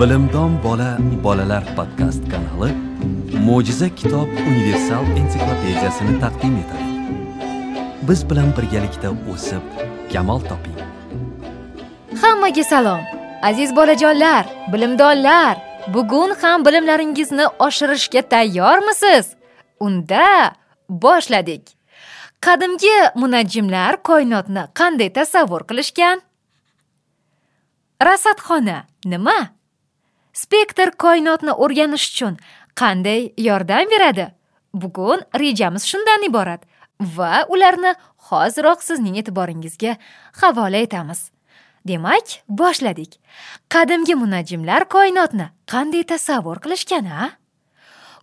bilimdon bola bolalar podkast kanali mo'jiza kitob universal ensiklopediyasini taqdim etadi. Biz bilan birgalikda o'sib kamol toping. Hammaga salom. Aziz bolajonlar bilimdonlar bugun ham bilimlaringizni oshirishga tayyormisiz? Unda boshladik. Qadimgi munajjimlar koinotni qanday tasavvur qilishgan? Rasadxona nima? Spektr koinotni o'rganish uchun qanday yordam beradi? Bugun rejamiz shundan iborat va ularni hoziroq sizning e'tiboringizga havola etamiz. Demak boshladik. Qadimgi munajjimlar koinotni qanday tasavvur qilishgan a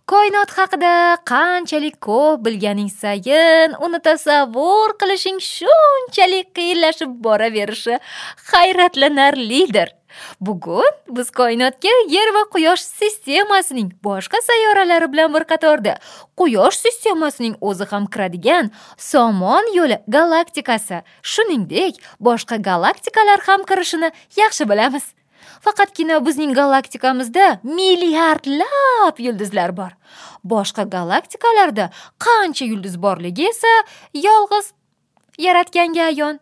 koinot haqida qanchalik ko'p bilganing sayin uni tasavvur qilishing shunchalik qiyinlashib boraverishi hayratlanarlidir. Bugun biz koinotga yer va quyosh sistemasining boshqa sayyoralari bilan bir qatorda quyosh sistemasining o'zi ham kiradigan somon yo'li galaktikasi shuningdek boshqa galaktikalar ham kirishini yaxshi bilamiz. Faqatgina bizning galaktikamizda milliardlab yulduzlar bor. Boshqa galaktikalarda qancha yulduz borligi esa yolg'iz yaratganga ayon.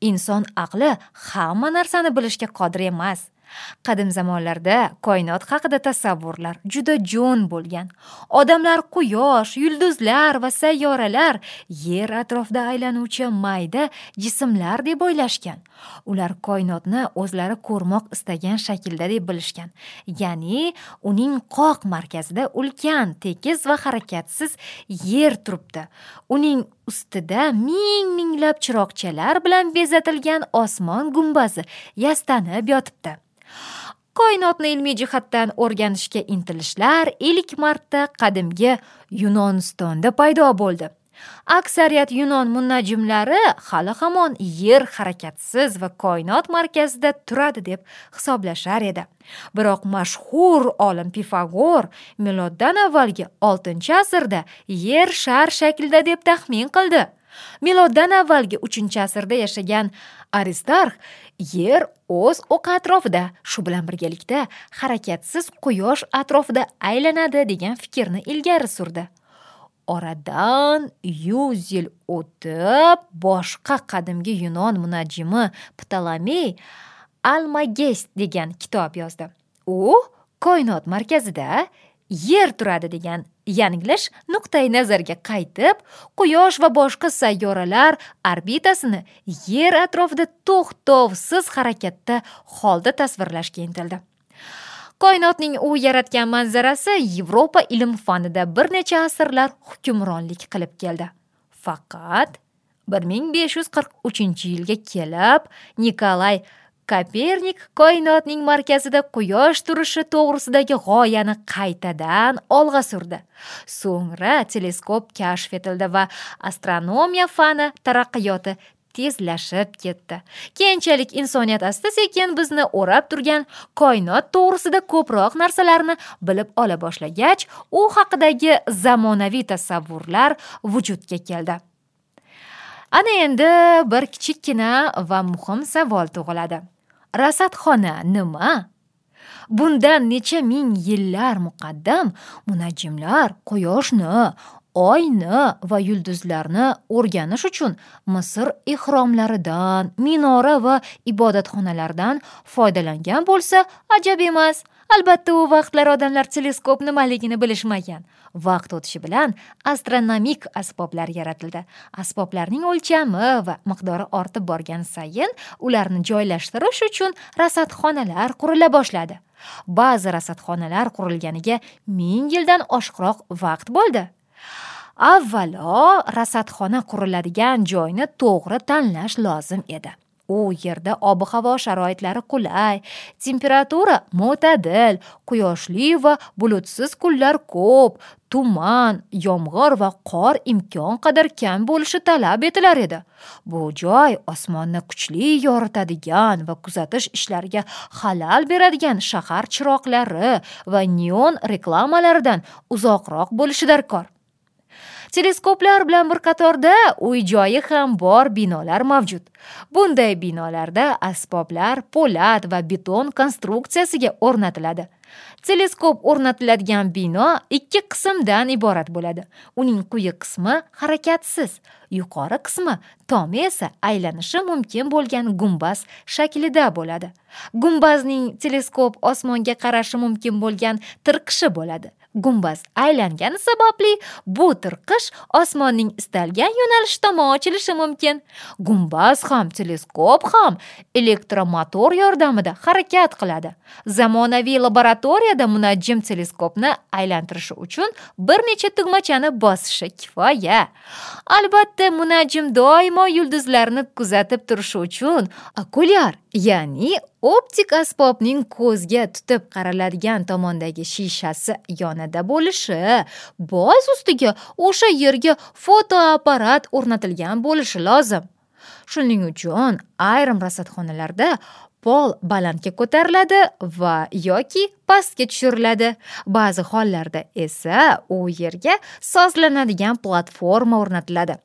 Inson aqli hamma narsani bilishga qodir emas. Qadim zamonlarda koinot haqida tasavvurlar juda jo'n bo'lgan. Odamlar quyosh yulduzlar va sayyoralar yer atrofida aylanuvchi mayda jismlar deb o'ylashgan. Ular koinotni o'zlari ko'rmoq istagan shaklda deb bilishgan. Ya'ni uning qoq markazida ulkan tekis va harakatsiz yer turibdi. Uning ustida ming minglab chiroqchalar bilan bezatilgan osmon gumbazi yastanib yotibdi. Koinotni ilmiy jihatdan o'rganishga intilishlar ilk marta qadimgi yunonistonda paydo bo'ldi. Aksariyat yunon munajjimlari hali hamon yer harakatsiz va koinot markazida turadi deb hisoblashar edi. Biroq mashhur olim pifagor miloddan avvalgi 6 asrda yer shar shaklida deb taxmin qildi. Miloddan avvalgi 3 asrda yashagan aristarx yer o'z o'qi atrofida shu bilan birgalikda harakatsiz quyosh atrofida aylanadi degan fikrni ilgari surdi. Oradan yuz yil o'tib boshqa qadimgi yunon munajjimi ptolomey almagest degan kitob yozdi. U koinot markazida yer turadi degan yanglish nuqtai nazarga qaytib quyosh va boshqa sayyoralar orbitasini yer atrofida to'xtovsiz harakatda holda tasvirlashga intildi. Koinotning u yaratgan manzarasi yevropa ilm fanida bir necha asrlar hukmronlik qilib keldi. Faqat bir ming besh yuz qirq uchinchi yilga kelib nikolay kopernik koinotning markazida quyosh turishi to'g'risidagi g'oyani qaytadan olg'a surdi. So'ngra teleskop kashf etildi va astronomiya fani taraqqiyoti tezlashib ketdi. Keyinchalik insoniyat asta sekin bizni o'rab turgan koinot to'g'risida ko'proq narsalarni bilib ola boshlagach u haqidagi zamonaviy tasavvurlar vujudga keldi. Ana endi bir kichikkina va muhim savol tug'iladi. Rasadxona nima? Bundan necha ming yillar muqaddam munajjimlar quyoshni oyni va yulduzlarni o'rganish uchun misr ehromlaridan minora va ibodatxonalardan foydalangan bo'lsa ajab emas. Albatta u vaqtlar odamlar teleskop nimaligini bilishmagan. Vaqt o'tishi bilan astronomik asboblar yaratildi. Asboblarning o'lchami va miqdori ortib borgan sayin ularni joylashtirish uchun rasadxonalar qurila boshladi. Ba'zi rasadxonalar qurilganiga ming yildan oshiqroq vaqt bo'ldi. Avvalo rasadxona quriladigan joyni to'g'ri tanlash lozim edi. U yerda ob havo sharoitlari qulay temperatura mo'tadil quyoshli va bulutsiz kunlar ko'p tuman yomg'ir va qor imkon qadar kam bo'lishi talab etilar edi. Bu joy osmonni kuchli yoritadigan va kuzatish ishlariga xalal beradigan shahar chiroqlari va neon reklamalaridan uzoqroq bo'lishi darkor. Teleskoplar bilan bir qatorda uy joyi ham bor binolar mavjud. Bunday binolarda asboblar po'lat va beton konstruksiyasiga o'rnatiladi. Teleskop o'rnatiladigan bino ikki qismdan iborat bo'ladi. Uning quyi qismi harakatsiz yuqori qismi tomi esa aylanishi mumkin bo'lgan gumbaz shaklida bo'ladi. Gumbazning teleskop osmonga qarashi mumkin bo'lgan tirqishi bo'ladi. Gumbaz aylangani sababli bu tirqish osmonning istalgan yo'nalish tomon ochilishi mumkin. Gumbaz ham teleskop ham elektromotor yordamida harakat qiladi. Zamonaviy laboratoriyada munajjim teleskopni aylantirishi uchun bir necha tugmachani bosishi kifoya. Albatta munajjim doimo yulduzlarni kuzatib turishi uchun okulyar ya'ni optik asbobning ko'zga tutib qaraladigan tomondagi shishasi yonida bo'lishi boz ustiga o'sha yerga fotoapparat o'rnatilgan bo'lishi lozim. Shuning uchun ayrim rasadxonalarda pol balandga ko'tariladi va yoki pastga tushiriladi. Ba'zi hollarda esa u yerga sozlanadigan platforma o'rnatiladi.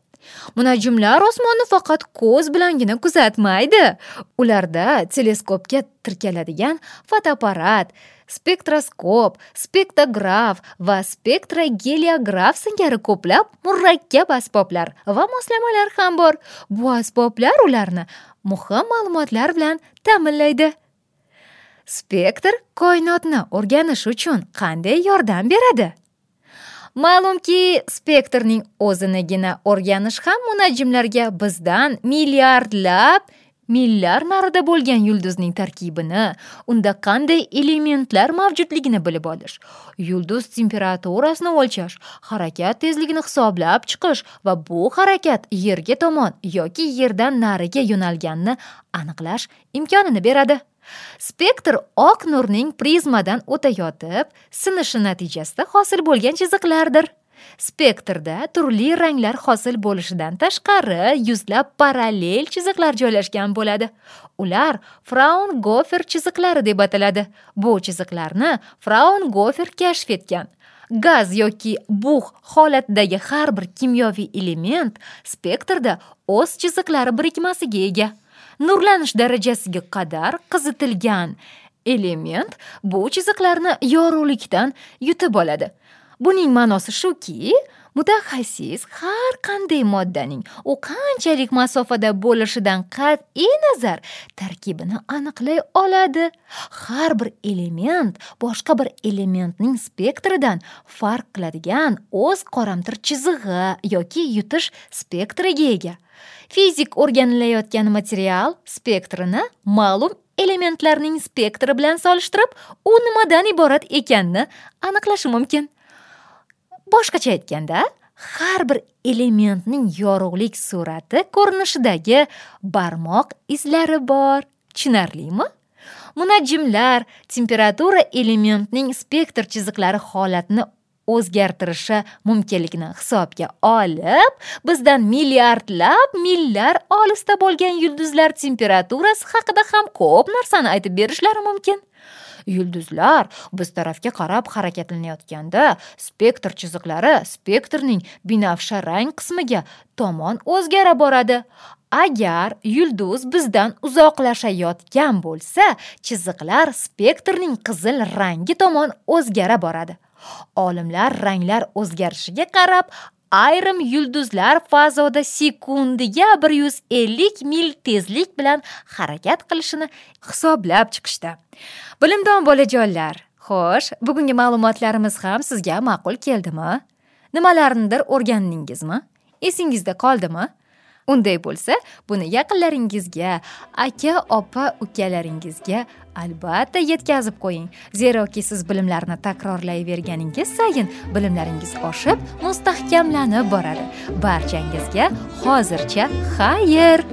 Munajjimlar osmonni faqat ko'z bilangina kuzatmaydi. Ularda teleskopga tirkaladigan fotoapparat spektroskop spektograf va spektrogeliograf singari ko'plab murakkab asboblar va moslamalar ham bor. Bu asboblar ularni muhim ma'lumotlar bilan ta'minlaydi. Spektr koinotni o'rganish uchun qanday yordam beradi? Ma'lumki spektrning o'zinigina o'rganish ham munajjimlarga bizdan milliardlab millar narida bo'lgan yulduzning tarkibini unda qanday elementlar mavjudligini bilib olish yulduz temperaturasini o'lchash harakat tezligini hisoblab chiqish va bu harakat yerga tomon yoki yerdan nariga yo'nalganini aniqlash imkonini beradi. Spektr oq nurning prizmadan o'tayotib sinishi natijasida hosil bo'lgan chiziqlardir. Spektrda turli ranglar hosil bo'lishidan tashqari yuzlab parallel chiziqlar joylashgan bo'ladi. Ular fraun gofer chiziqlari deb ataladi. Bu chiziqlarni fraun gofer kashf etgan. Gaz yoki bug' holatidagi har bir kimyoviy element spektrda o'z chiziqlari birikmasiga ega. Nurlanish darajasiga qadar qizitilgan element bu chiziqlarni yorug'likdan yutib oladi. Buning ma'nosi shuki mutaxassis har qanday moddaning u qanchalik masofada bo'lishidan qat'iy nazar tarkibini aniqlay oladi. Har bir element boshqa bir elementning spektridan farq qiladigan o'z qoramtir chizig'i yoki yutish spektriga ega. Fizik o'rganilayotgan material spektrini ma'lum elementlarning spektri bilan solishtirib u nimadan iborat ekanini aniqlashi mumkin. Boshqacha aytganda har bir elementning yorug'lik surati ko'rinishidagi barmoq izlari bor. Tushunarlimi? Munajjimlar temperatura elementning spektr chiziqlari holatini o'zgartirishi mumkinligini hisobga olib bizdan milliardlab millar olisda bo'lgan yulduzlar temperaturasi haqida ham ko'p narsani aytib berishlari mumkin. Yulduzlar biz tarafga qarab harakatlanayotganda spektr chiziqlari spektrning binafsha rang qismiga tomon o'zgara boradi. Agar yulduz bizdan uzoqlashayotgan bo'lsa chiziqlar spektrning qizil rangi tomon o'zgara boradi. Olimlar ranglar o'zgarishiga qarab ayrim yulduzlar fazoda sekundiga bir yuz ellik mil tezlik bilan harakat qilishini hisoblab chiqishdi. Bilimdon bolajonlar xo'sh bugungi ma'lumotlarimiz ham sizga ma'qul keldimi? Nimalarnidir o'rgandingizmi esingizda qoldimi? Unday bo'lsa buni yaqinlaringizga aka opa ukalaringizga albatta yetkazib qo'ying. Zeroki siz bilimlarni takrorlayverganingiz sayin bilimlaringiz oshib mustahkamlanib boradi. Barchangizga hozircha xayr!